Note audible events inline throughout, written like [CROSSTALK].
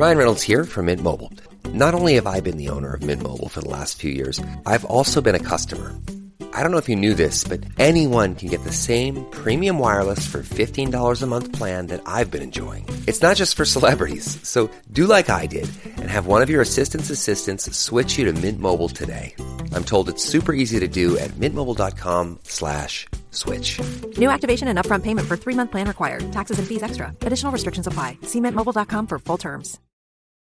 Ryan Reynolds here from Mint Mobile. Not only have I been the owner of Mint Mobile for the last few years, I've also been a customer. I don't know if you knew this, but anyone can get the same premium wireless for $15 a month plan that I've been enjoying. It's not just for celebrities. So do like I did and have one of your assistant's assistants switch you to Mint Mobile today. I'm told it's super easy to do at mintmobile.com slash switch. New activation and upfront payment for three-month plan required. Taxes and fees extra. Additional restrictions apply. See mintmobile.com for full terms.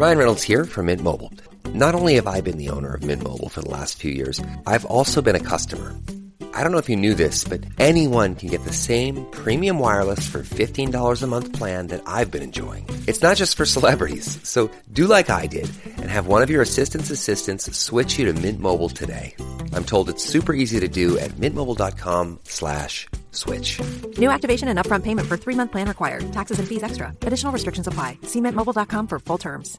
Ryan Reynolds here from Mint Mobile. Not only have I been the owner of Mint Mobile for the last few years, I've also been a customer. I don't know if you knew this, but anyone can get the same premium wireless for $15 a month plan that I've been enjoying. It's not just for celebrities. So do like I did and have one of your assistant's assistants switch you to Mint Mobile today. I'm told it's super easy to do at mintmobile.com slash switch. New activation and upfront payment for three-month plan required. Taxes and fees extra. Additional restrictions apply. See mintmobile.com for full terms.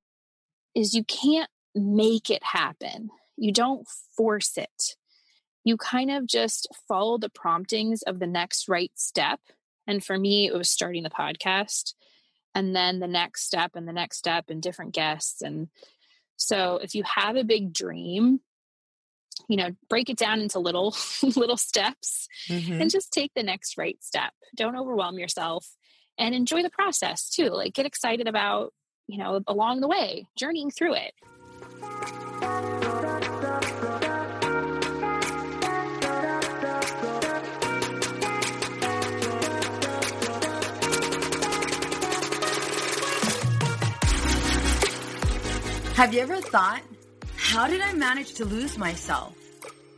Is you can't make it happen. You don't force it. You kind of just follow the promptings of the next right step. And for me, it was starting the podcast and then the next step and the next step and different guests. And so if you have a big dream, you know, break it down into little [LAUGHS] little steps Mhm. and just take the next right step. Don't overwhelm yourself and enjoy the process too. Like get excited about, you know, along the way, journeying through it. Have you ever thought, how did I manage to lose myself?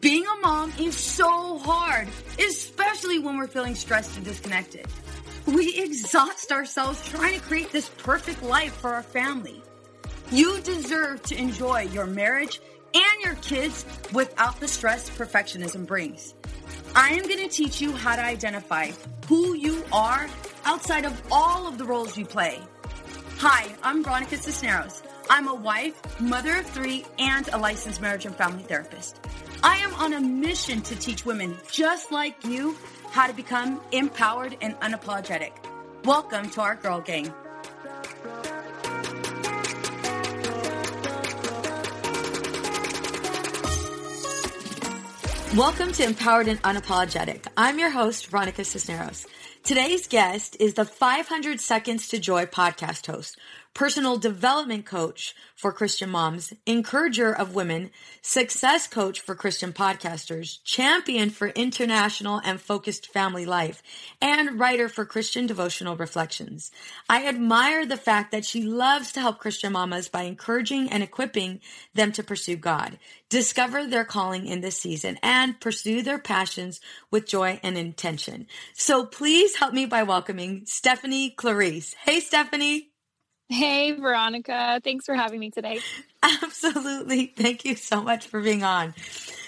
Being a mom is so hard, especially when we're feeling stressed and disconnected. We exhaust ourselves trying to create this perfect life for our family. You deserve to enjoy your marriage and your kids without the stress perfectionism brings. I am going to teach you how to identify who you are outside of all of the roles you play. Hi, I'm Veronica Cisneros. I'm a wife, mother of three, and a licensed marriage and family therapist. I am on a mission to teach women just like you how to become empowered and unapologetic. Welcome to our Girl Gang. Welcome to Empowered and Unapologetic. I'm your host, Veronica Cisneros. Today's guest is the 500 Seconds to Joy podcast host, personal development coach for Christian moms, encourager of women, success coach for Christian podcasters, champion for international and focused family life, and writer for Christian devotional reflections. I admire the fact that she loves to help Christian mamas by encouraging and equipping them to pursue God, discover their calling in this season, and pursue their passions with joy and intention. So please help me by welcoming Stephanie Clarisse. Hey, Stephanie. Hey, Veronica. Thanks for having me today. [LAUGHS] Absolutely. Thank you so much for being on.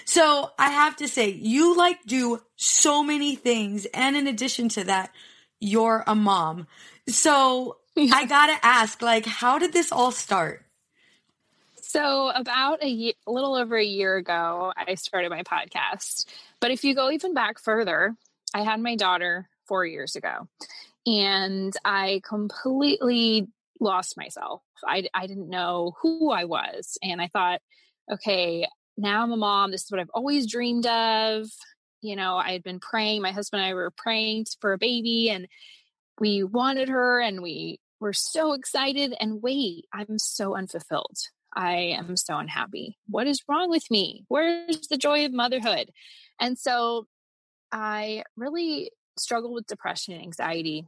So I have to say, you like do so many things. And in addition to that, you're a mom. So [LAUGHS] yeah. I got to ask, like, how did this all start? So about a, year, a little over a year ago, I started my podcast. But if you go even back further, I had my daughter four years ago and I completely lost myself. I, I didn't know who I was. And I thought, okay, now I'm a mom. This is what I've always dreamed of. You know, I had been praying, my husband and I were praying for a baby, and we wanted her and we were so excited. And wait, I'm so unfulfilled. I am so unhappy. What is wrong with me? Where's the joy of motherhood? And so I really struggled with depression and anxiety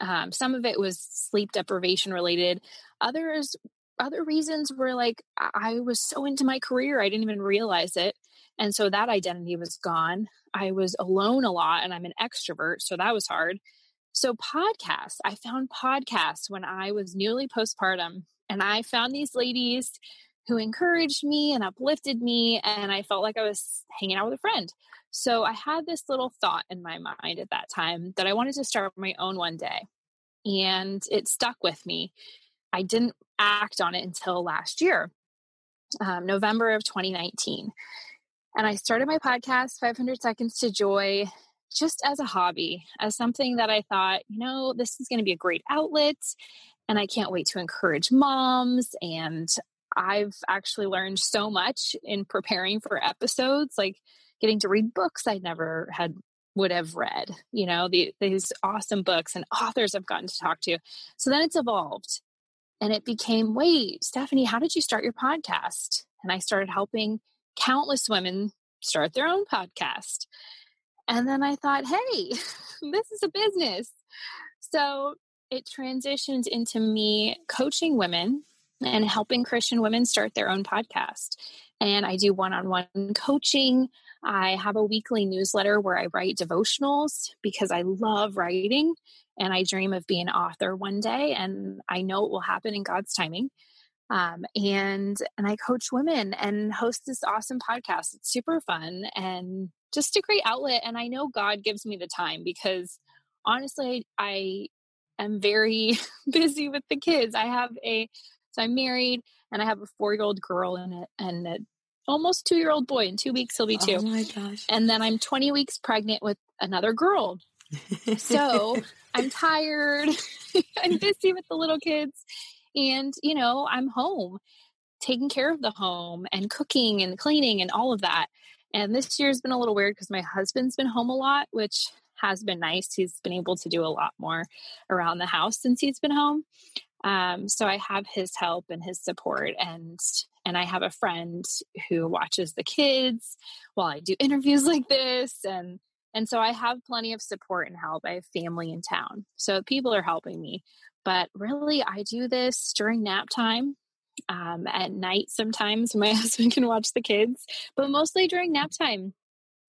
um, some of it was sleep deprivation related. Others, other reasons were like I was so into my career, I didn't even realize it. And so that identity was gone. I was alone a lot and I'm an extrovert. So that was hard. So, podcasts, I found podcasts when I was newly postpartum, and I found these ladies who encouraged me and uplifted me, and I felt like I was hanging out with a friend. So I had this little thought in my mind at that time that I wanted to start my own one day. And it stuck with me. I didn't act on it until last year, um, November of 2019. And I started my podcast, 500 Seconds to Joy, just as a hobby, as something that I thought, you know, this is going to be a great outlet. And I can't wait to encourage moms. And I've actually learned so much in preparing for episodes. Like, getting to read books I never had would have read, you know, the, these awesome books and authors I've gotten to talk to. So then it's evolved and it became, wait, Stephanie, how did you start your podcast? And I started helping countless women start their own podcast. And then I thought, hey, [LAUGHS] this is a business. So it transitioned into me coaching women and helping Christian women start their own podcast. And I do one on one coaching. I have a weekly newsletter where I write devotionals because I love writing and I dream of being an author one day and I know it will happen in God's timing. Um, and and I coach women and host this awesome podcast. It's super fun and just a great outlet. And I know God gives me the time because honestly, I am very [LAUGHS] busy with the kids. I have a so I'm married and I have a four year old girl and a, and a almost two year old boy. In two weeks, he'll be two. Oh my gosh. And then I'm 20 weeks pregnant with another girl. so I'm [LAUGHS] tired. [LAUGHS] I'm busy with the little kids. And, you know, I'm home taking care of the home and cooking and cleaning and all of that. And this year's been a little weird because my husband's been home a lot, which has been nice. He's been able to do a lot more around the house since he's been home. Um, so I have his help and his support, and and I have a friend who watches the kids while I do [LAUGHS] interviews like this, and and so I have plenty of support and help. I have family in town, so people are helping me. But really, I do this during nap time. Um, at night, sometimes my [LAUGHS] husband can watch the kids, but mostly during nap time.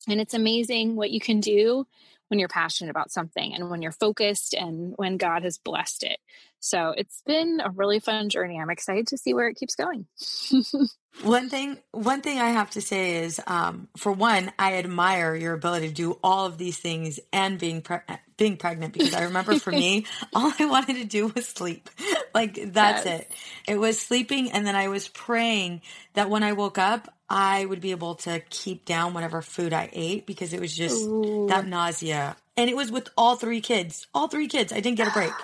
And it's amazing what you can do when you're passionate about something and when you're focused and when God has blessed it. So it's been a really fun journey. I'm excited to see where it keeps going. [LAUGHS] one thing, one thing I have to say is, um, for one, I admire your ability to do all of these things and being pre- being pregnant because I remember for me, [LAUGHS] all I wanted to do was sleep. [LAUGHS] like that's yes. it. It was sleeping, and then I was praying that when I woke up, I would be able to keep down whatever food I ate because it was just Ooh. that nausea. And it was with all three kids. All three kids. I didn't get a break. [SIGHS]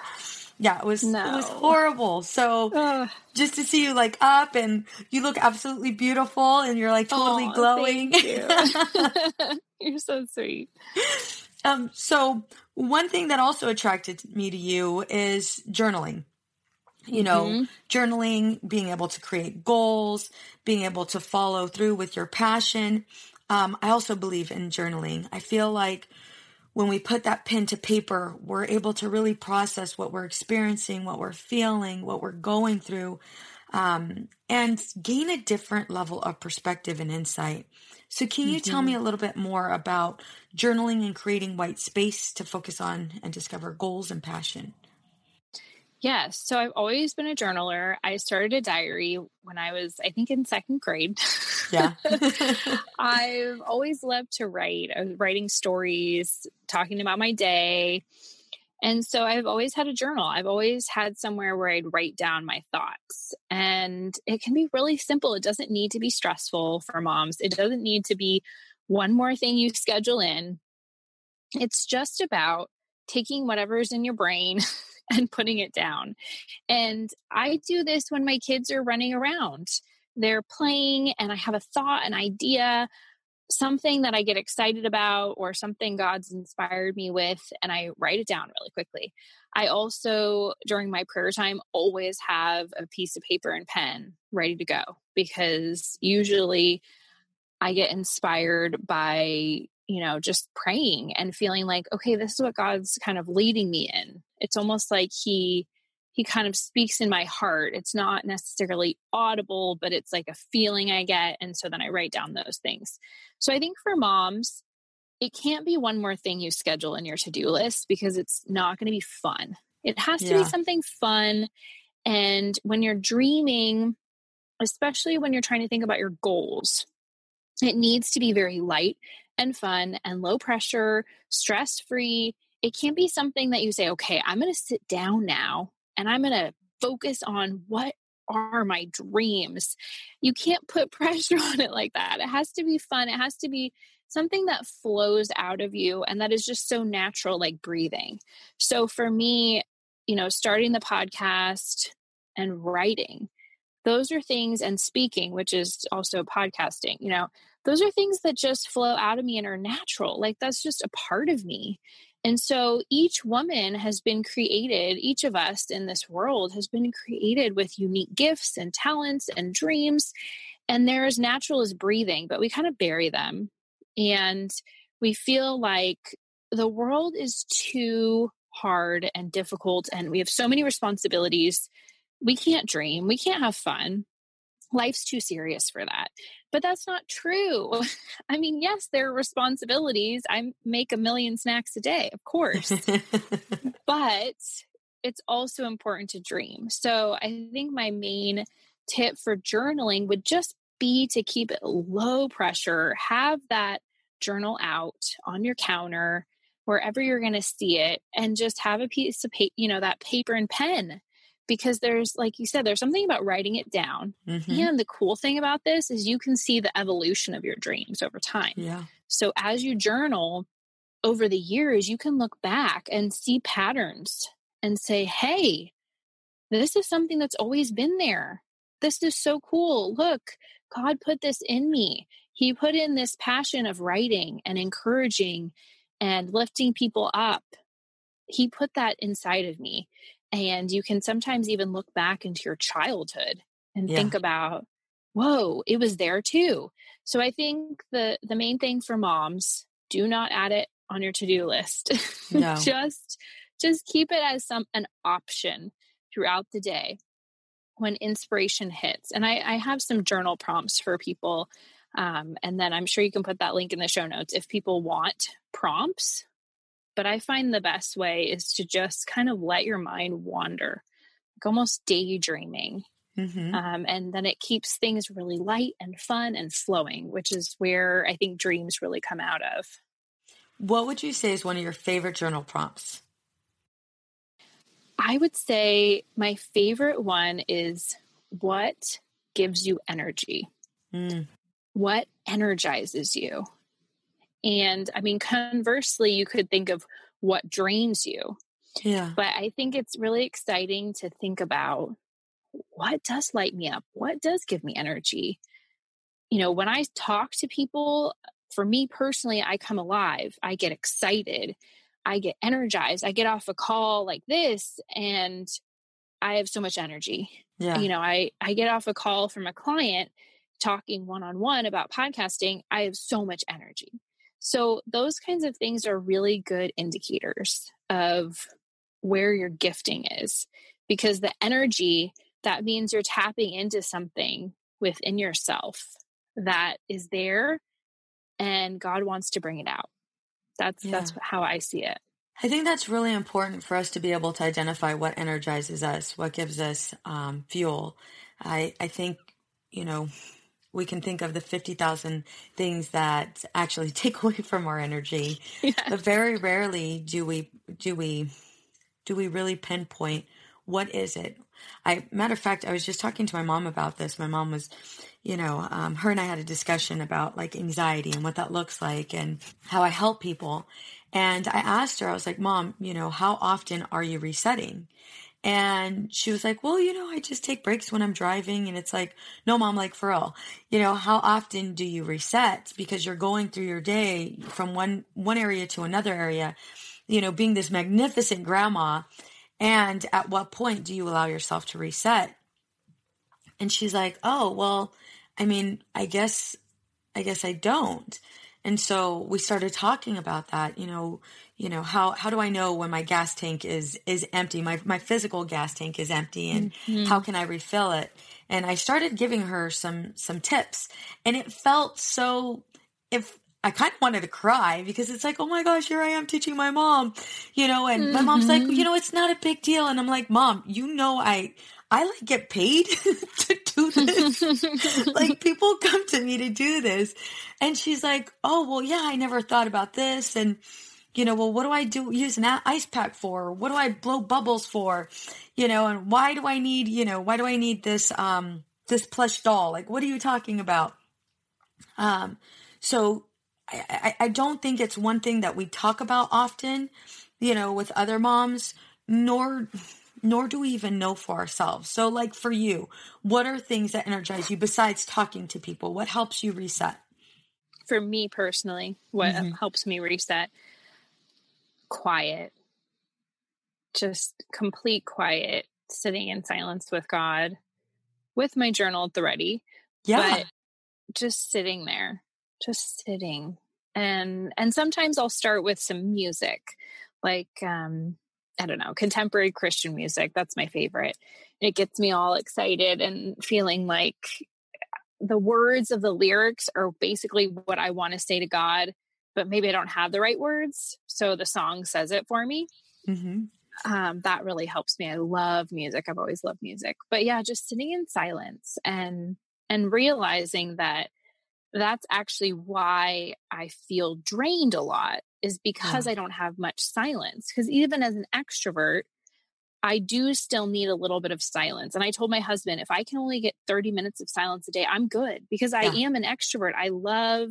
Yeah, it was no. it was horrible. So Ugh. just to see you like up and you look absolutely beautiful and you're like totally Aww, glowing. You. [LAUGHS] [LAUGHS] you're so sweet. Um so one thing that also attracted me to you is journaling. You know, mm-hmm. journaling, being able to create goals, being able to follow through with your passion. Um, I also believe in journaling. I feel like when we put that pen to paper, we're able to really process what we're experiencing, what we're feeling, what we're going through, um, and gain a different level of perspective and insight. So, can you mm-hmm. tell me mm-hmm. a little bit more about journaling and creating white space to focus on and discover goals and passion? Yes. So I've always been a journaler. I started a diary when I was, I think, in second grade. Yeah. [LAUGHS] [LAUGHS] I've always loved to write. I was writing stories, talking about my day. And so I've always had a journal. I've always had somewhere where I'd write down my thoughts. And it can be really simple. It doesn't need to be stressful for moms, it doesn't need to be one more thing you schedule in. It's just about taking whatever's in your brain [LAUGHS] and putting it down. And I do this when my kids are running around. They're playing, and I have a thought, an idea, something that I get excited about, or something God's inspired me with, and I write it down really quickly. I also, during my prayer time, always have a piece of paper and pen ready to go because usually I get inspired by you know, just praying and feeling like, okay, this is what God's kind of leading me in. It's almost like He he kind of speaks in my heart. It's not necessarily audible, but it's like a feeling I get. And so then I write down those things. So I think for moms, it can't be one more thing you schedule in your to do list because it's not going to be fun. It has to yeah. be something fun. And when you're dreaming, especially when you're trying to think about your goals, it needs to be very light and fun and low pressure, stress free. It can't be something that you say, okay, I'm going to sit down now and I'm going to focus on what are my dreams. You can't put [LAUGHS] pressure on it like that. It has to be fun. It has to be something that flows out of you and that is just so natural, like breathing. So for me, you know, starting the podcast and writing, those are things, and speaking, which is also podcasting, you know, those are things that just flow out of me and are natural. Like that's just a part of me. And so each woman has been created, each of us in this world has been created with unique gifts and talents and dreams. And they're as natural as breathing, but we kind of bury them. And we feel like the world is too hard and difficult, and we have so many responsibilities. We can't dream, we can't have fun life's too serious for that. But that's not true. [LAUGHS] I mean, yes, there are responsibilities. I make a million snacks a day, of course. [LAUGHS] but it's also important to dream. So I think my main tip for journaling would just be to keep it low pressure, have that journal out on your counter wherever you're going to see it and just have a piece of paper, you know, that paper and pen because there's like you said there's something about writing it down. Mm-hmm. and the cool thing about this is you can see the evolution of your dreams over time. Yeah. So as you journal over the years you can look back and see patterns and say hey this is something that's always been there. This is so cool. Look god put this in me. He put in this passion of writing and encouraging and lifting people up he put that inside of me and you can sometimes even look back into your childhood and yeah. think about, whoa, it was there too. So I think the the main thing for moms, do not add it on your to-do list. [LAUGHS] No. just just keep it as some an option throughout the day when inspiration hits. And I, I have some journal prompts for people. Um, and then I'm sure you can put that link in the show notes if people want prompts but I find the best way is to just kind of let your mind wander, like almost daydreaming. Mm-hmm. Um, and then it keeps things really light and fun and flowing, which is where I think dreams really come out of. What would you say is one of your favorite journal prompts? I would say my favorite one is what gives you energy? Mm. What energizes you? And I mean, conversely, you could think of what drains you. Yeah. But I think it's really exciting to think about what does light me up? What does give me energy? You know, when I talk to people, for me personally, I come alive. I get excited. I get energized. I get off a call like this and I have so much energy. Yeah. You know, I I get off a call from a client talking one on one about podcasting, I have so much energy. So, those kinds of things are really good indicators of where your gifting is because the energy that means you're tapping into something within yourself that is there and God wants to bring it out. That's yeah. that's how I see it. I think that's really important for us to be able to identify what energizes us, what gives us um, fuel. I I think you know we can think of the 50,000 things that actually [LAUGHS] take away from our energy. [LAUGHS] Yes. But very rarely do we, do we, do we really pinpoint what is it? I, matter of fact, I was just talking to my mom about this. My mom was, you know, um, her and I had a discussion about like anxiety and what that looks like and how I help people. And I asked her, I was like, mom, you know, how often are you resetting? And she was like, well, you know, I just take breaks when I'm driving. And it's like, no, mom, like for real, you know, how often do you reset? Because you're going through your day from one, one area to another area, you know, being this magnificent grandma. And at what point do you allow yourself to reset? And she's like, oh, well, I mean, I guess, I guess I don't. And so we started talking about that, you know, you know, how, how do I know when my gas tank is, is empty? My, my physical gas tank is empty and mm-hmm. how can I refill it? And I started giving her some, some tips and it felt so, if I kind of wanted to cry because it's like, oh my gosh, here I am teaching my mom, you know, and mm-hmm. my mom's like, mm-hmm. you know, it's not a big deal. And I'm like, mom, you know, I, I like get paid [LAUGHS] to do this. [LAUGHS] like people come to me to do this. And she's like, oh, well, yeah, I never thought about this. And, you know, well, what do I do use an ice pack for? What do I blow bubbles for? You know, and why do I need, you know, why do I need this, um, this plush doll? Like, what are you talking about? Um, so I, I, don't think it's one thing that we talk about often, you know, with other moms, nor nor do we even know for ourselves. So, like for you, what are things that energize you besides talking to people? What helps you reset? For me personally, what mm-hmm. helps me reset? Quiet. Just complete quiet, sitting in silence with God, with my journal at the ready. Yeah. But just sitting there, just sitting. And and sometimes I'll start with some music. Like um I don't know, contemporary Christian music. That's my favorite. It gets me all excited and feeling like the words of the lyrics are basically what I want to say to God, but maybe I don't have the right words. So the song says it for me. Mm-hmm. Um, that really helps me. I love music. I've always loved music. But yeah, just sitting in silence and and realizing that that's actually why I feel drained a lot is because yeah. I don't have much silence. Because even as an extrovert, I do still need a little bit of silence. And I told my husband, if I can only get 30 minutes of silence a day, I'm good because I yeah. am an extrovert. I love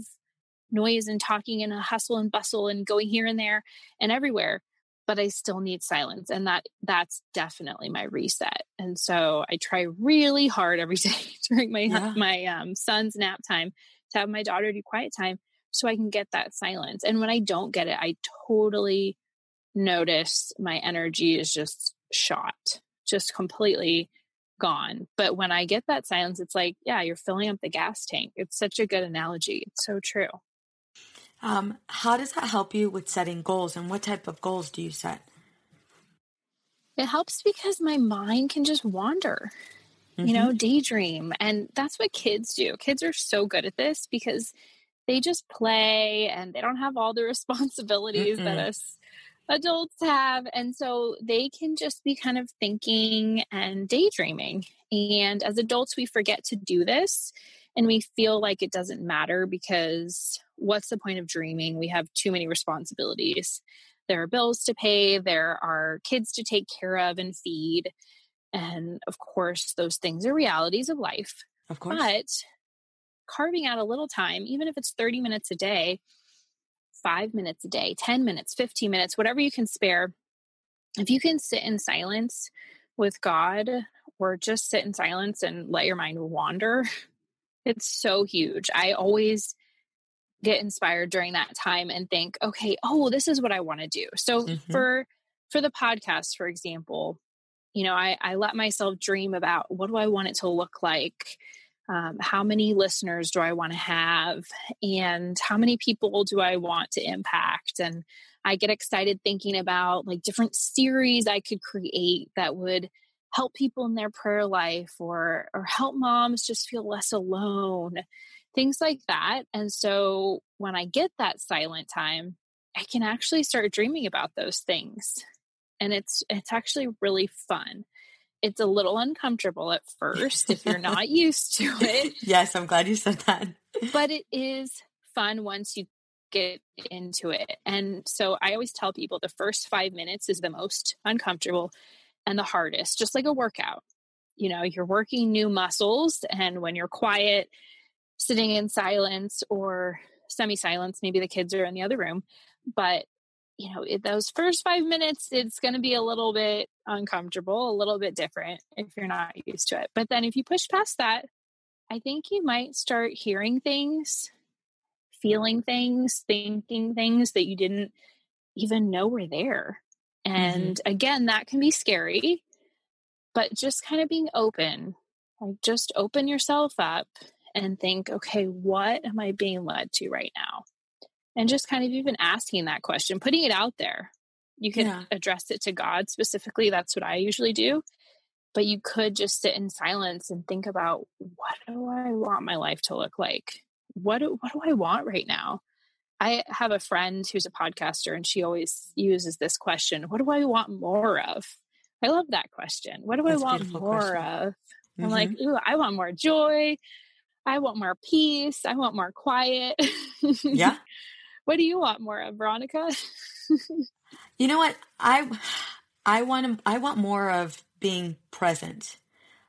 noise and talking and a hustle and bustle and going here and there and everywhere but I still need silence and that that's definitely my reset. And so I try really hard every [LAUGHS] day during my yeah. my um, son's nap time to have my daughter do quiet time so I can get that silence. And when I don't get it, I totally notice my energy is just shot, just completely gone. But when I get that silence, it's like, yeah, you're filling up the gas tank. It's such a good analogy. It's so true. Um, how does that help you with setting goals and what type of goals do you set? It helps because my mind can just wander, mm-hmm. you know, mm-hmm. daydream. And that's what kids do. Kids are so good at this because they just play and they don't have all the [LAUGHS] responsibilities Mm-mm. that us adults have. And so they can just be kind of thinking and daydreaming. And as adults, we forget to do this and we feel like it doesn't matter because what's the point of dreaming? We have too many responsibilities. There are bills to pay, there are kids to take care of and feed. And of course, those things are realities of life. Of course. But carving out a little time, even if it's 30 minutes a day, five minutes a day, 10 minutes, 15 minutes, whatever you can spare, if you can sit in silence with God or just sit in silence and let your mind wander, [LAUGHS] it's so huge. I always get inspired during that time and think, okay, oh, this is what I want to do. So mm-hmm. for for the podcast, for example, you know, I, I let myself dream about what do I want it to look like? Um, how many listeners do I want to have? And how many people do I want to impact? And I get excited thinking about like different series I could create that would help people in their prayer life or or help moms just feel less alone things like that. And so when i get that silent time i can actually start dreaming about those things. And it's it's actually really fun. It's a little uncomfortable at first if you're not [LAUGHS] used to it. Yes i'm glad you said that. But it is fun once you get into it. And so i always tell people the first five minutes is the most uncomfortable and the hardest just like a workout you know you're working new muscles and when you're quiet sitting in silence or semi silence maybe the kids are in the other room but you know, it, those first five minutes, it's going to be a little bit uncomfortable, a little bit different if you're not used to it. But then if you push past that, I think you might start hearing things, feeling things, thinking things that you didn't even know were there. Mm-hmm. And mm-hmm. again, that can be scary, but just kind of being open, like just open yourself up and think, okay, what am I being led to right now? and just kind of even asking that question, putting it out there. You can yeah. address it to God specifically. That's what I usually do. But you could just sit in silence and think about what do I want my life to look like? What do, what do I want right now? I have a friend who's a podcaster and she always uses this question What do I want more of? I love that question. What do That's I want more question. of? Mm-hmm. I'm like, mm-hmm. Ooh, I want more joy. I want more peace. I want more quiet. yeah. [LAUGHS] What do you want more of, Veronica? [LAUGHS] you know what? I I want I want more of being present.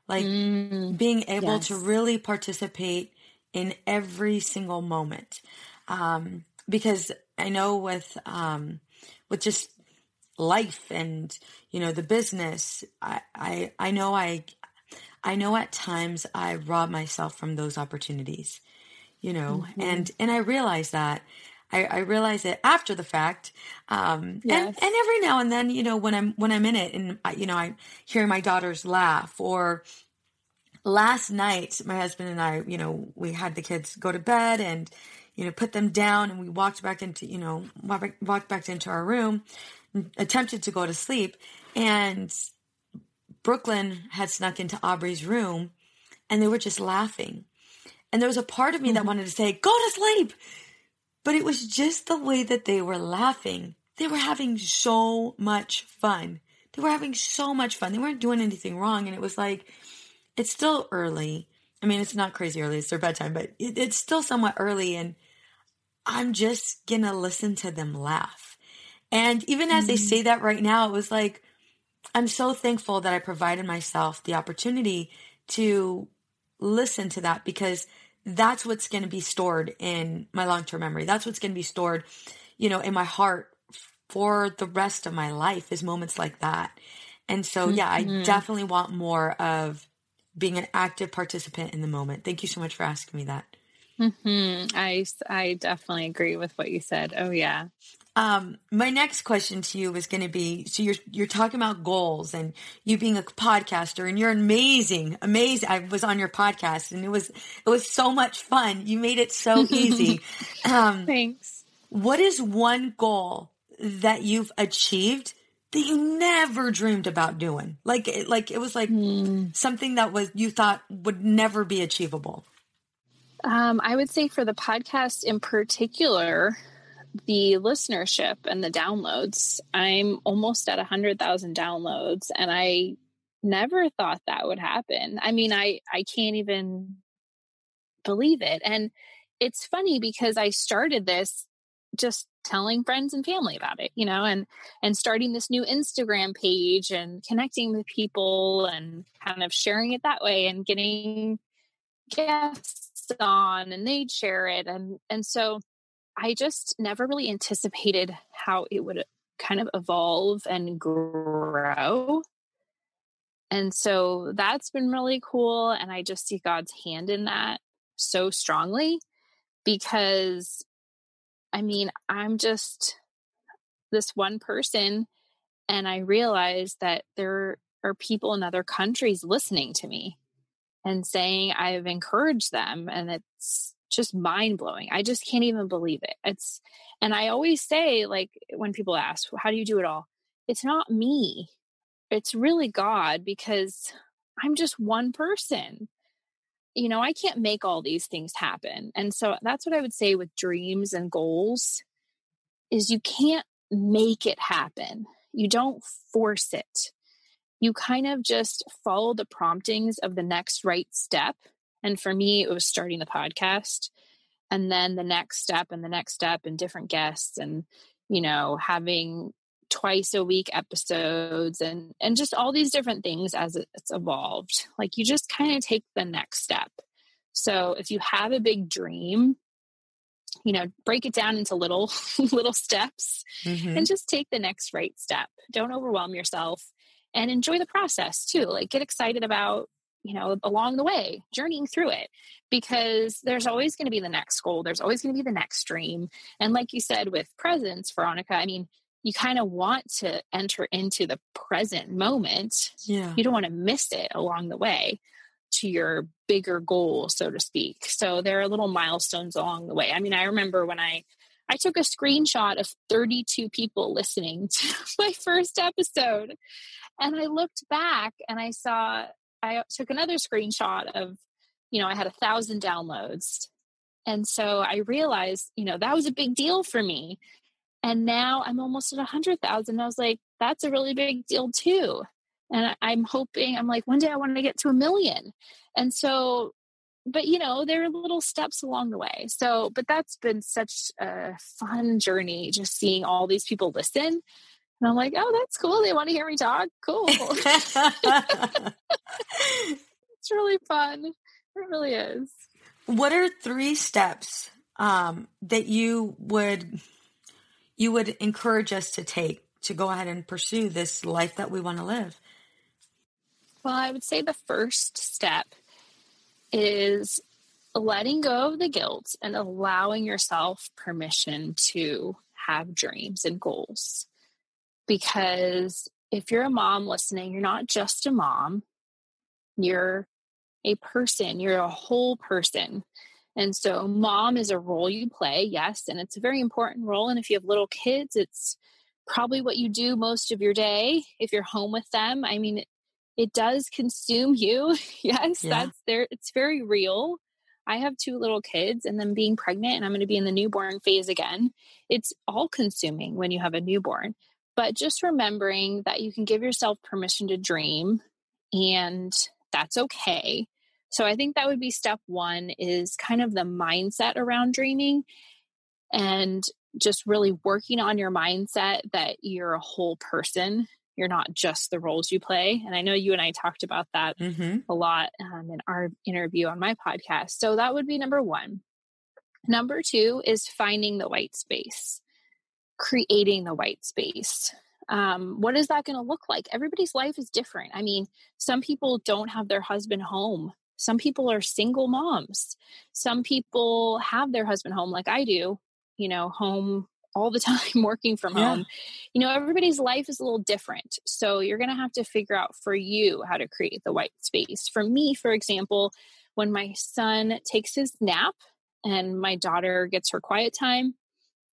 Like mm, being able yes. to really participate in every single moment. Um, because I know with um, with just life and you know the business, I, I I know I I know at times I rob myself from those opportunities, you know, mm-hmm. and and I realize that I, I realize it after the fact. Um, yes. and, and every now and then, you know, when I'm, when I'm in it and, I, you know, I hear my daughters laugh or last night, my husband and I, you know, we had the kids go to bed and, you know, put them down and we walked back into, you know, walked back into our room, attempted to go to sleep. And Brooklyn had snuck into Aubrey's room and they were just laughing. And there was a part of me that mm-hmm. wanted to say, go to sleep, but it was just the way that they were laughing. They were having so much fun. They were having so much fun. They weren't doing anything wrong. And it was like, it's still early. I mean, it's not crazy early. It's their bedtime, but it, it's still somewhat early. And I'm just going to listen to them laugh. And even as mm-hmm. they say that right now, it was like, I'm so thankful that I provided myself the opportunity to listen to that because that's what's going to be stored in my long term memory. That's what's going to be stored, you know, in my heart for the rest of my life is moments like that. And so, yeah, mm-hmm. I definitely want more of being an active participant in the moment. Thank you so much for asking me that. Mm-hmm. I I definitely agree with what you said. Oh yeah. Um, my next question to you is going to be: so you're you're talking about goals and you being a podcaster, and you're amazing, amazing. I was on your podcast, and it was it was so much fun. You made it so [LAUGHS] easy. um, Thanks. What is one goal that you've achieved that you never dreamed about doing? Like like it was like mm. something that was you thought would never be achievable. Um, I would say for the podcast in particular, the listenership and the downloads. I'm almost at 100,000 downloads and I never thought that would happen. I mean, I I can't even believe it. And it's funny because I started this just telling friends and family about it, you know, and and starting this new Instagram page and connecting with people and kind of sharing it that way and getting guests on and they'd share it and and so I just never really anticipated how it would kind of evolve and grow. And so that's been really cool. And I just see God's hand in that so strongly because I mean, I'm just this one person. And I realize that there are people in other countries listening to me and saying I've encouraged them. And it's just mind blowing. I just can't even believe it. It's, and I always say, like, when people ask, how do you do it all? It's not me, it's really God because I'm just one person. You know, I can't make all these things happen. And so that's what I would say with dreams and goals is you can't make it happen. You don't force it. You kind of just follow the promptings of the next right step. And for me, it was starting the podcast and then the next step and the next step and different guests and, you know, having twice a week episodes and and just all these different things as it's evolved like you just kind of take the next step so if you have a big dream you know break it down into little [LAUGHS] little steps mm-hmm. and just take the next right step don't overwhelm yourself and enjoy the process too like get excited about you know along the way journeying through it because there's always going to be the next goal there's always going to be the next dream and like you said with presence veronica i mean you kind of want to enter into the present moment yeah you don't want to miss it along the way to your bigger goal, so to speak. So there are little milestones along the way. I mean, I remember when I I took a screenshot of 32 people listening [LAUGHS] to my first episode and I looked back and I saw I took another screenshot of you know, I had a thousand downloads. And so I realized, you know, that was a big deal for me. And now I'm almost at a hundred thousand. I was like, that's a really big deal too and i'm hoping i'm like one day i want to get to a million and so but you know there are little steps along the way. So but that's been such a fun journey just seeing all these people listen. And i'm like oh that's cool. They want to hear me talk? Cool. [LAUGHS] It's really fun. It really is. What are three steps um, that you would you would encourage us to take to go ahead and pursue this life that we want to live? Well, I would say the first step is letting go of the guilt and allowing yourself permission to have dreams and goals. Because if you're a mom listening, you're not just a mom, you're a person, you're a whole person. And so, mom is a role you play, yes, and it's a very important role. And if you have little kids, it's probably what you do most of your day if you're home with them. I mean, it does consume you. [LAUGHS] yes, yeah. that's there. It's very real. I have two little kids and then being pregnant and I'm going to be in the newborn phase again. It's all consuming when you have a newborn. But just remembering that you can give yourself permission to dream and that's okay. So I think that would be step 1 is kind of the mindset around dreaming and just really working on your mindset that you're a whole person you're not just the roles you play. And I know you and I talked about that mm-hmm. a lot um, in our interview on my podcast. So that would be number one. Number two is finding the white space, creating the white space. Um, what is that going to look like? Everybody's life is different. I mean, some people don't have their husband home. Some people are single moms. Some people have their husband home, like I do, you know, home all the [LAUGHS] time working from yeah. home. You know, everybody's life is a little different. So you're going to have to figure out for you how to create the white space. For me, for example, when my son takes his nap and my daughter gets her quiet time,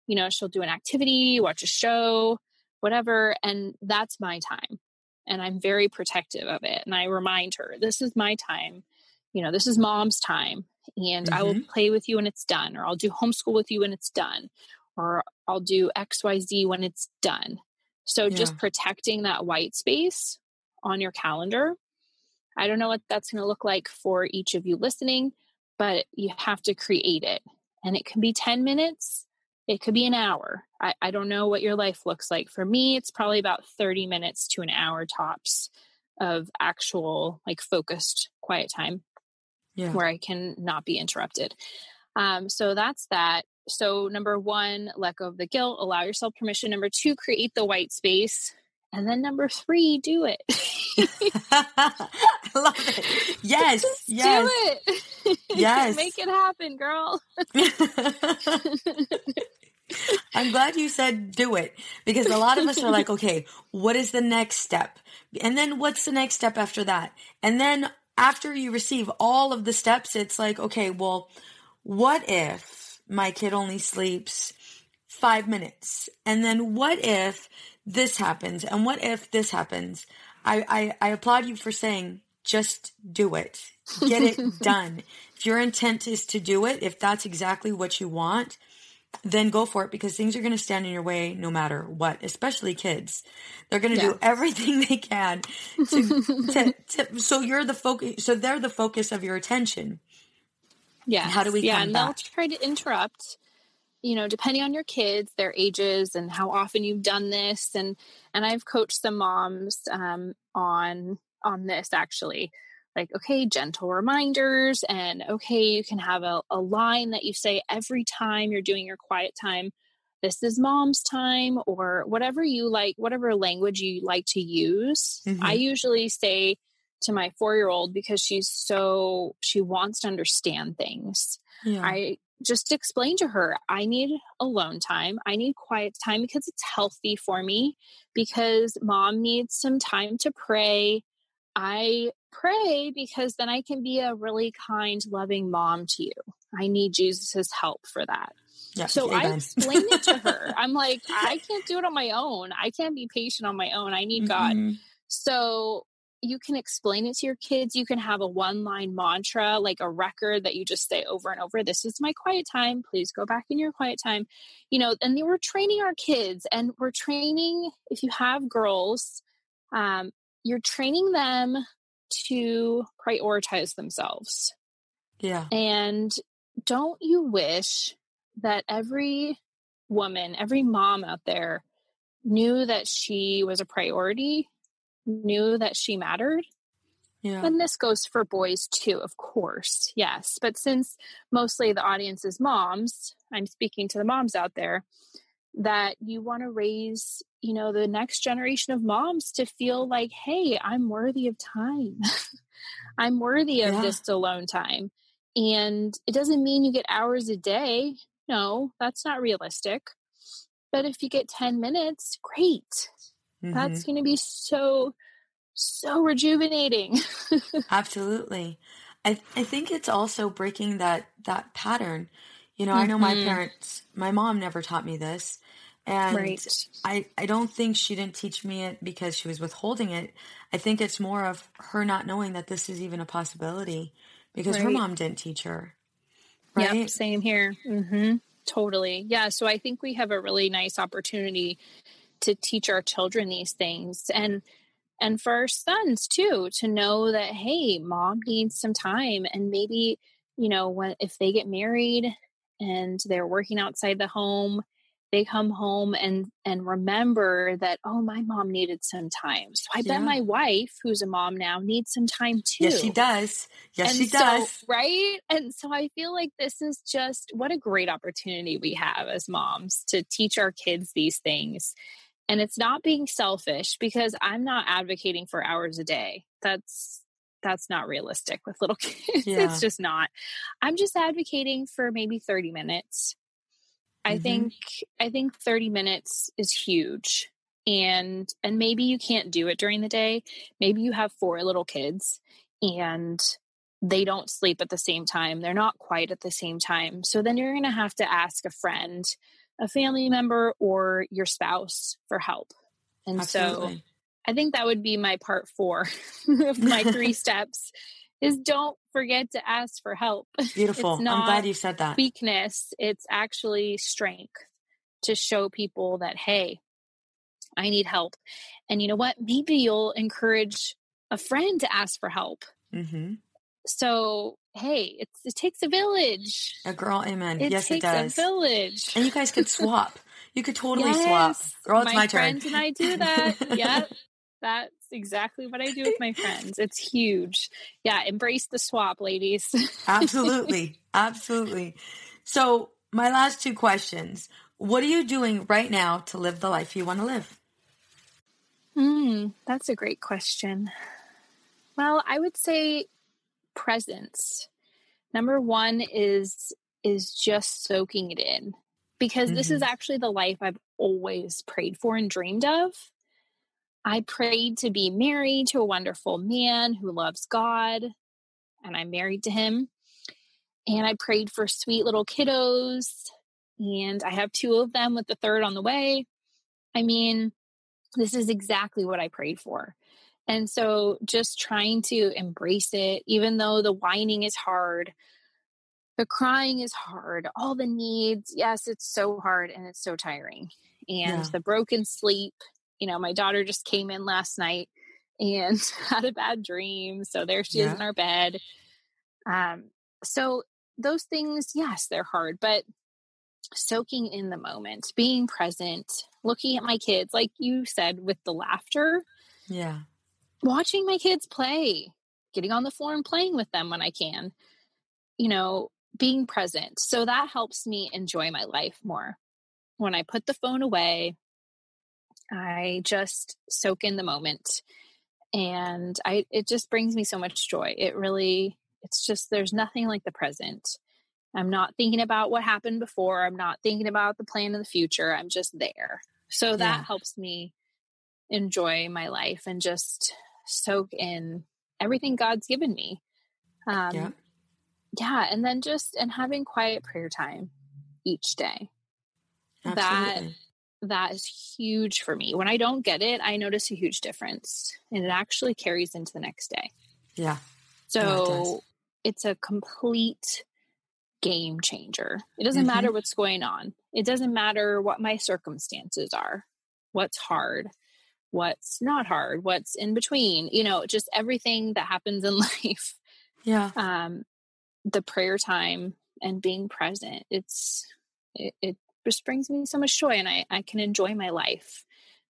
you know, she'll do an activity, watch a show, whatever. And that's my time. And I'm very protective of it. And I remind her, this is my time. You know, this is mom's time. And mm-hmm. I will mm-hmm. play with you when it's done, or I'll do homeschool with you when it's done, or I'll do XYZ when it's done. So yeah. just protecting that white space on your calendar. I don't know what that's going to look like for each of you listening, but you have to create it. And it can be 10 minutes, it could be an hour. I, I don't know what your life looks like. For me, it's probably about 30 minutes to an hour tops of actual, like, focused quiet time yeah. where I can not be interrupted. Um, so that's that. So, number one, let go of the guilt, allow yourself permission. Number two, create the white space. And then number three, do it. [LAUGHS] I love it. Yes. [LAUGHS] Just yes. Do it. [LAUGHS] Yes. Make it happen, girl. I'm glad you said do it because a lot of us are like, okay, what is the next step? And then what's the next step after that? And then after you receive all of the steps, it's like, okay, well, what if my kid only sleeps five minutes? And then what if this happens? And what if this happens? I, I, I applaud you for saying, just do it. Get it [LAUGHS] done. If your intent is to do it, if that's exactly what you want, then go for it because things are going to stand in your way no matter what, especially kids. They're going to yeah. do everything [LAUGHS] they can to, to, to, so you're the focus, so they're the focus of your attention. Yeah. How do we Yeah, and back? they'll try to interrupt, you know, depending on your kids, their ages and how often you've done this and and I've coached some moms um on on this actually like okay gentle reminders and okay you can have a, a line that you say every time you're doing your quiet time this is mom's time or whatever you like whatever language you like to use mm-hmm. i usually say to my four year old because she's so she wants to understand things yeah. i just explain to her i need alone time i need quiet time because it's healthy for me because mom needs some time to pray I pray because then I can be a really kind, loving mom to you. I need Jesus' help for that. Yeah, so I explain it to her. I'm like, [LAUGHS] I can't do it on my own. I can't be patient on my own. I need mm-hmm. God. So you can explain it to your kids. You can have a one line mantra, like a record that you just say over and over. This is my quiet time. Please go back in your quiet time. You know, and we're training our kids and we're training, if you have girls, um, you're training them to prioritize themselves. Yeah. And don't you wish that every woman, every mom out there knew that she was a priority, knew that she mattered? Yeah. And this goes for boys too, of course. Yes. But since mostly the audience is moms, I'm speaking to the moms out there that you want to raise you know the next generation of moms to feel like hey i'm worthy of time [LAUGHS] i'm worthy of yeah. this alone time and it doesn't mean you get hours a day no that's not realistic but if you get 10 minutes great mm-hmm. that's going to be so so rejuvenating [LAUGHS] absolutely I, I think it's also breaking that that pattern you know, mm-hmm. I know my mm-hmm. parents, my mom never taught me this. And right. I, I don't think she didn't teach me it because she was withholding it. I think it's more of her not knowing that this is even a possibility because right. her mom didn't teach her. Right. Yep, same here. Mm-hmm. Totally. Yeah. So I think we have a really nice opportunity to teach our children these things and and for our sons too to know that hey mom needs some time and maybe you know when if they get married and they're working outside the home they come home and and remember that oh my mom needed some time. So i yeah. bet my wife who's a mom now needs some time too yes she does. Yes and she so, does. right? And so i feel like this is just what a great opportunity we have as moms to teach our kids these things and it's not being selfish because i'm not advocating for hours a day that's that's not realistic with little [LAUGHS] kids. Yeah. it's just not. I'm just advocating for maybe 30 minutes. I mm-hmm. think I think 30 minutes is huge. And and maybe you can't do it during the day. Maybe you have four little kids and they don't sleep at the same time. They're not quite at the same time. So then you're going to have to ask a friend, a family member or your spouse for help. And Absolutely. so I think that would be my part four [LAUGHS] of my three [LAUGHS] steps is don't forget to ask for help. [LAUGHS] Beautiful. I'm glad you said that. Weakness, it's actually strength to show people that, hey, I need help. And you know what? Maybe you'll encourage a friend to ask for help. Mm-hmm. So, hey, it's, it takes a village. A girl, amen. It yes, it does. A village. And you guys could [LAUGHS] swap. You could totally yes, swap. Girl, it's my, my turn. and I do that. yep. [LAUGHS] That's exactly what I do with my friends. [LAUGHS] It's huge. Yeah, embrace the swap, ladies. Absolutely. Absolutely. So, my last two questions. What are you doing right now to live the life you want to live? Hmm, that's a great question. Well, I would say presence. Number 1 is is just soaking it in. because mm-hmm. this is mm-hmm. actually the life I've always prayed for and dreamed of. I prayed to be married to a wonderful man who loves God, and I'm married to him. And I prayed for sweet little kiddos, and I have two of them with the third on the way. I mean, this is exactly what I prayed for. And so just trying to embrace it, even though the whining is hard, the crying is hard, all the needs, yes, it's so hard and it's so tiring. And yeah. the broken sleep, you know, my daughter just came in last night and [LAUGHS] had a bad dream. So there she yeah. is in our bed. Um, so those things, yes, they're hard, but soaking in the moment, being present, looking at my kids, like you said, with the laughter. Yeah. Watching my kids play, getting on the floor and playing with them when I can, you know, being present. So that helps me enjoy my life more. When I put the phone away, I just soak in the moment and I it just brings me so much joy. It really it's just there's nothing like the present. I'm not thinking about what happened before. I'm not thinking about the plan in the future. I'm just there. So that yeah. helps me enjoy my life and just soak in everything God's given me. Um, yeah. Yeah. And then just, and having quiet prayer time each day. Absolutely. That, that is huge for me. When I don't get it, I notice a huge difference and it actually carries into the next day. Yeah. So yeah, it it's a complete game changer. It doesn't mm-hmm. matter what's going on. It doesn't matter what my circumstances are, what's hard, what's not hard, what's in between, you know, just everything that happens in [LAUGHS] life. Yeah. Um, the prayer time and being present, it's, it, it just brings me so much joy and I, I can enjoy my life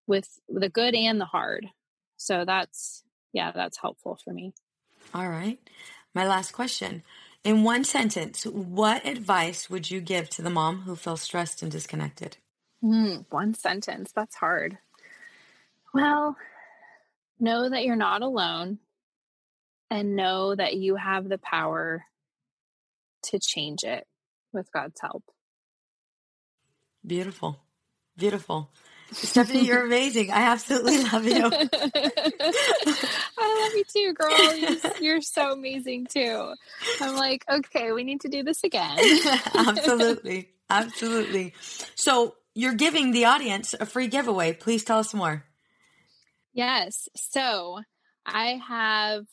with the good and the hard. So that's, yeah, that's helpful for me. All right. My last question. In one sentence, what advice would you give to the mom who feels stressed and disconnected? Mm, one sentence. That's hard. Well, know that you're not alone and know that you have the power to change it with God's help. Beautiful. Beautiful. Stephanie, [LAUGHS] you're amazing. I absolutely love you. [LAUGHS] I love you too, girl. You're, you're, so amazing too. I'm like, okay, we need to do this again. [LAUGHS] absolutely. Absolutely. So you're giving the audience a free giveaway. Please tell us more. Yes. So I have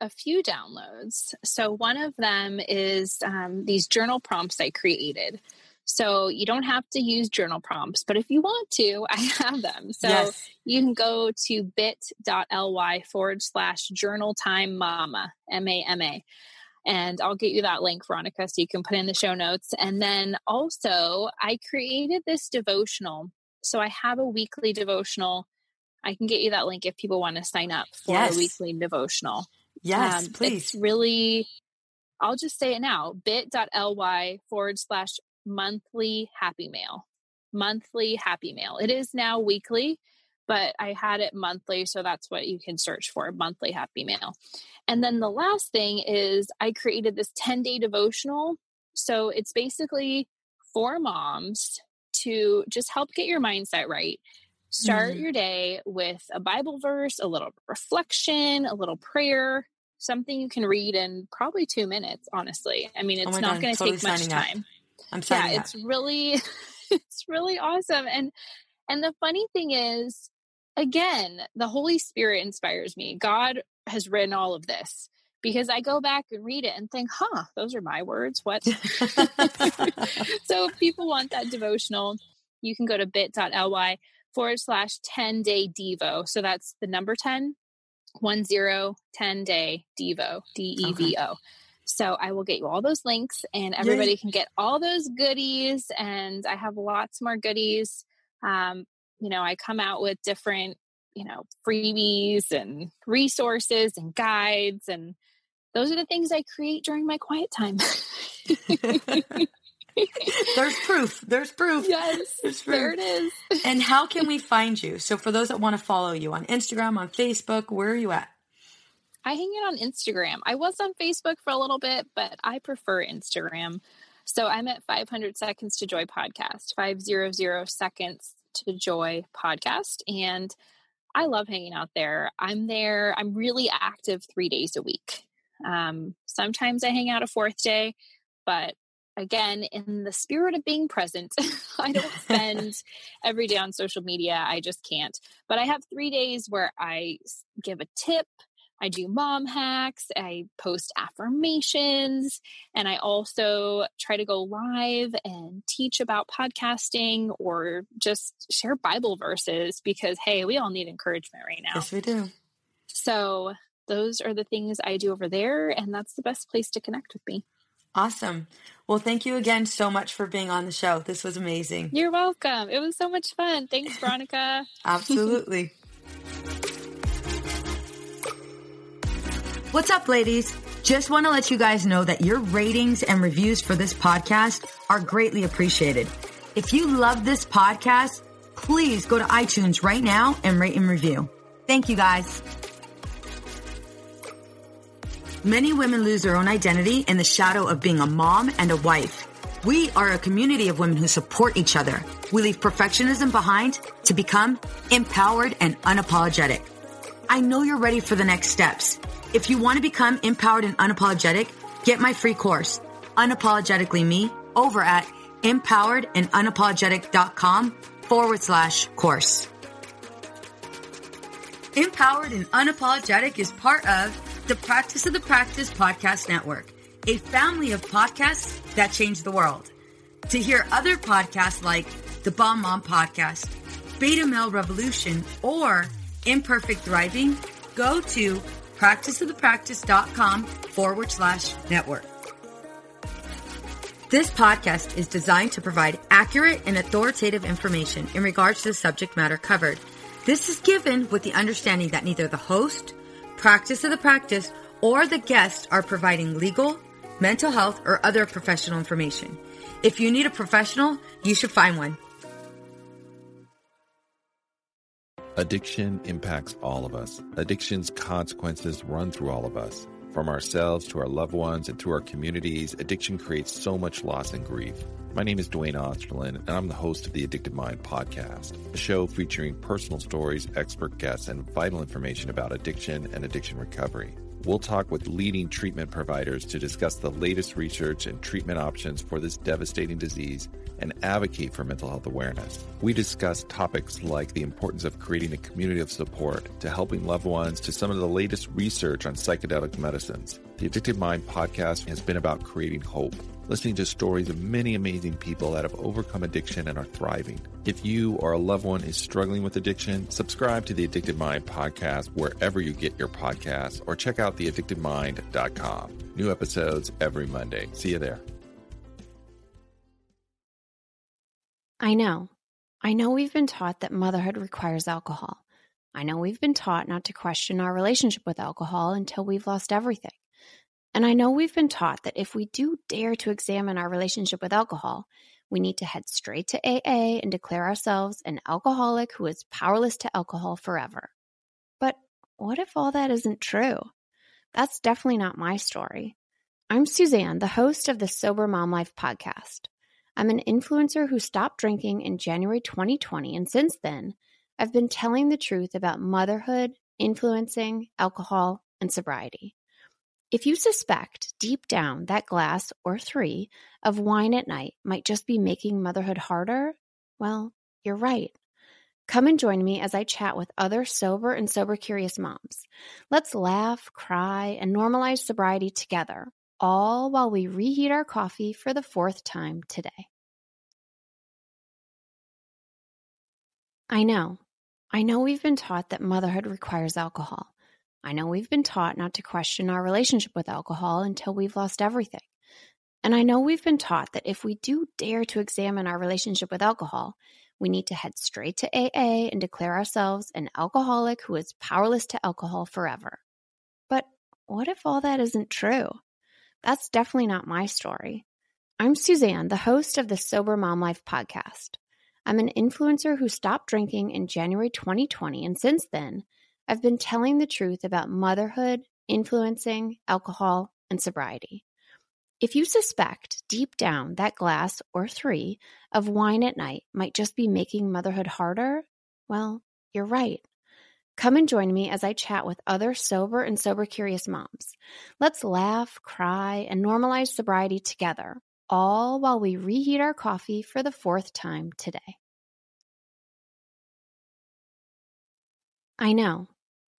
a few downloads. So one of them is um, these journal prompts I created. So you don't have to use journal prompts, but if you want to, [LAUGHS] I have them. So yes. you can go to bit.ly forward slash journal time mama, M A M A. And I'll get you that link, Veronica, so you can put in the show notes. And then also, I created this devotional. So I have a weekly devotional. I can get you that link if people want to sign up for yes. a weekly devotional. Yes, um, please. It's really, I'll just say it now bit.ly forward slash monthly happy mail. Monthly happy mail. It is now weekly, but I had it monthly, so that's what you can search for monthly happy mail. And then the last thing is I created this 10 day devotional. So it's basically for moms to just help get your mindset right. Start mm. your day with a Bible verse, a little reflection, a little prayer, something you can read in probably two minutes, honestly. I mean, oh it's oh not going to totally take much time. Up. I'm yeah, it's really [LAUGHS] it's really awesome. And and the funny thing is, again, the Holy Spirit inspires me. God has written all of this because I go back and read it and think, huh, those are my words. What? [LAUGHS] [LAUGHS] so if people want that devotional, you can go to bit.ly forward slash 10 day Devo. So that's the number 10, one zero, 10 day Devo, D E V O. Okay. So I will get you all those links and everybody Yay. can get all those goodies. And I have lots more goodies. Um, you know, I come out with different, you know, freebies and resources and guides. And those are the things I create during my quiet time. [LAUGHS] [LAUGHS] There's proof. There's proof. Yes. There's proof. There it is. and how can we find you? So for those that want to follow you on Instagram, on Facebook, where are you at? I hang out on Instagram. I was on Facebook for a little bit, but I prefer Instagram. So I'm at 500 Seconds to Joy podcast, 500 Seconds to Joy podcast. And I love hanging out there. I'm there, I'm really active three days a week. Um, sometimes I hang out a fourth day, but again, in the spirit of being present, [LAUGHS] I don't spend [LAUGHS] every day on social media. I just can't. But I have three days where I give a tip. I do mom hacks, I post affirmations, and I also try to go live and teach about podcasting or just share Bible verses because, hey, we all need encouragement right now. Yes, we do. So, those are the things I do over there, and that's the best place to connect with me. Awesome. Well, thank you again so much for being on the show. This was amazing. You're welcome. It was so much fun. Thanks, Veronica. [LAUGHS] Absolutely. What's up, ladies? Just want to let you guys know that your ratings and reviews for this podcast are greatly appreciated. If you love this podcast, please go to iTunes right now and rate and review. Thank you, guys. Many women lose their own identity in the shadow of being a mom and a wife. We are a community of women who support each other. We leave perfectionism behind to become empowered and unapologetic. I know you're ready for the next steps. If you want to become empowered and unapologetic, get my free course, Unapologetically Me, over at empoweredandunapologetic.com forward slash course. Empowered and Unapologetic is part of the Practice of the Practice Podcast Network, a family of podcasts that change the world. To hear other podcasts like the Bomb Mom Podcast, Beta Male Revolution, or Imperfect Thriving, go to practiceofthepractice.com forward slash network. This podcast is designed to provide accurate and authoritative information in regards to the subject matter covered. This is given with the understanding that neither the host, practice of the practice, or the guest are providing legal, mental health, or other professional information. If you need a professional, you should find one. Addiction impacts all of us. Addiction's consequences run through all of us. From ourselves to our loved ones and through our communities, addiction creates so much loss and grief. My name is Duane Osterlind, and I'm the host of the Addicted Mind podcast, a show featuring personal stories, expert guests, and vital information about addiction and addiction recovery. We'll talk with leading treatment providers to discuss the latest research and treatment options for this devastating disease and advocate for mental health awareness. We discuss topics like the importance of creating a community of support to helping loved ones to some of the latest research on psychedelic medicines. The Addicted Mind podcast has been about creating hope listening to stories of many amazing people that have overcome addiction and are thriving. If you or a loved one is struggling with addiction, subscribe to the Addicted Mind podcast wherever you get your podcasts or check out theaddictedmind.com. New episodes every Monday. See you there. I know. I know we've been taught that motherhood requires alcohol. I know we've been taught not to question our relationship with alcohol until we've lost everything. And I know we've been taught that if we do dare to examine our relationship with alcohol, we need to head straight to AA and declare ourselves an alcoholic who is powerless to alcohol forever. But what if all that isn't true? That's definitely not my story. I'm Suzanne, the host of the Sober Mom Life podcast. I'm an influencer who stopped drinking in January 2020, and since then, I've been telling the truth about motherhood, influencing, alcohol, and sobriety. If you suspect deep down that glass or three of wine at night might just be making motherhood harder, well, you're right. Come and join me as I chat with other sober and sober curious moms. Let's laugh, cry, and normalize sobriety together, all while we reheat our coffee for the fourth time today. I know. I know we've been taught that motherhood requires alcohol. I know we've been taught not to question our relationship with alcohol until we've lost everything. And I know we've been taught that if we do dare to examine our relationship with alcohol, we need to head straight to AA and declare ourselves an alcoholic who is powerless to alcohol forever. But what if all that isn't true? That's definitely not my story. I'm Suzanne, the host of the Sober Mom Life podcast. I'm an influencer who stopped drinking in January 2020, and since then, I've been telling the truth about motherhood, influencing, alcohol, and sobriety. If you suspect deep down that glass or three of wine at night might just be making motherhood harder, well, you're right. Come and join me as I chat with other sober and sober curious moms. Let's laugh, cry, and normalize sobriety together, all while we reheat our coffee for the fourth time today. I know.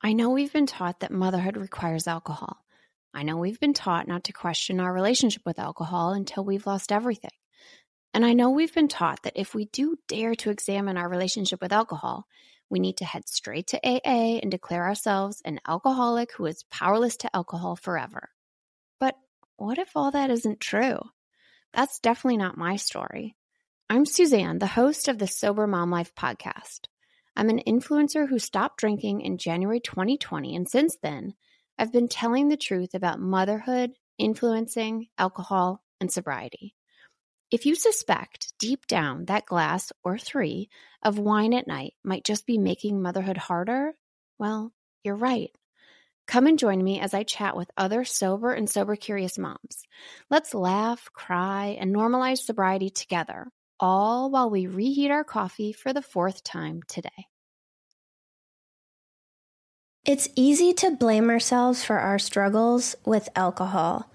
I know we've been taught that motherhood requires alcohol. I know we've been taught not to question our relationship with alcohol until we've lost everything. And I know we've been taught that if we do dare to examine our relationship with alcohol, we need to head straight to AA and declare ourselves an alcoholic who is powerless to alcohol forever. But what if all that isn't true? That's definitely not my story. I'm Suzanne, the host of the Sober Mom Life podcast. I'm an influencer who stopped drinking in January 2020, and since then, I've been telling the truth about motherhood, influencing, alcohol, and sobriety. If you suspect deep down that glass or three of wine at night might just be making motherhood harder, well, you're right. Come and join me as I chat with other sober and sober curious moms. Let's laugh, cry, and normalize sobriety together, all while we reheat our coffee for the fourth time today. It's easy to blame ourselves for our struggles with alcohol.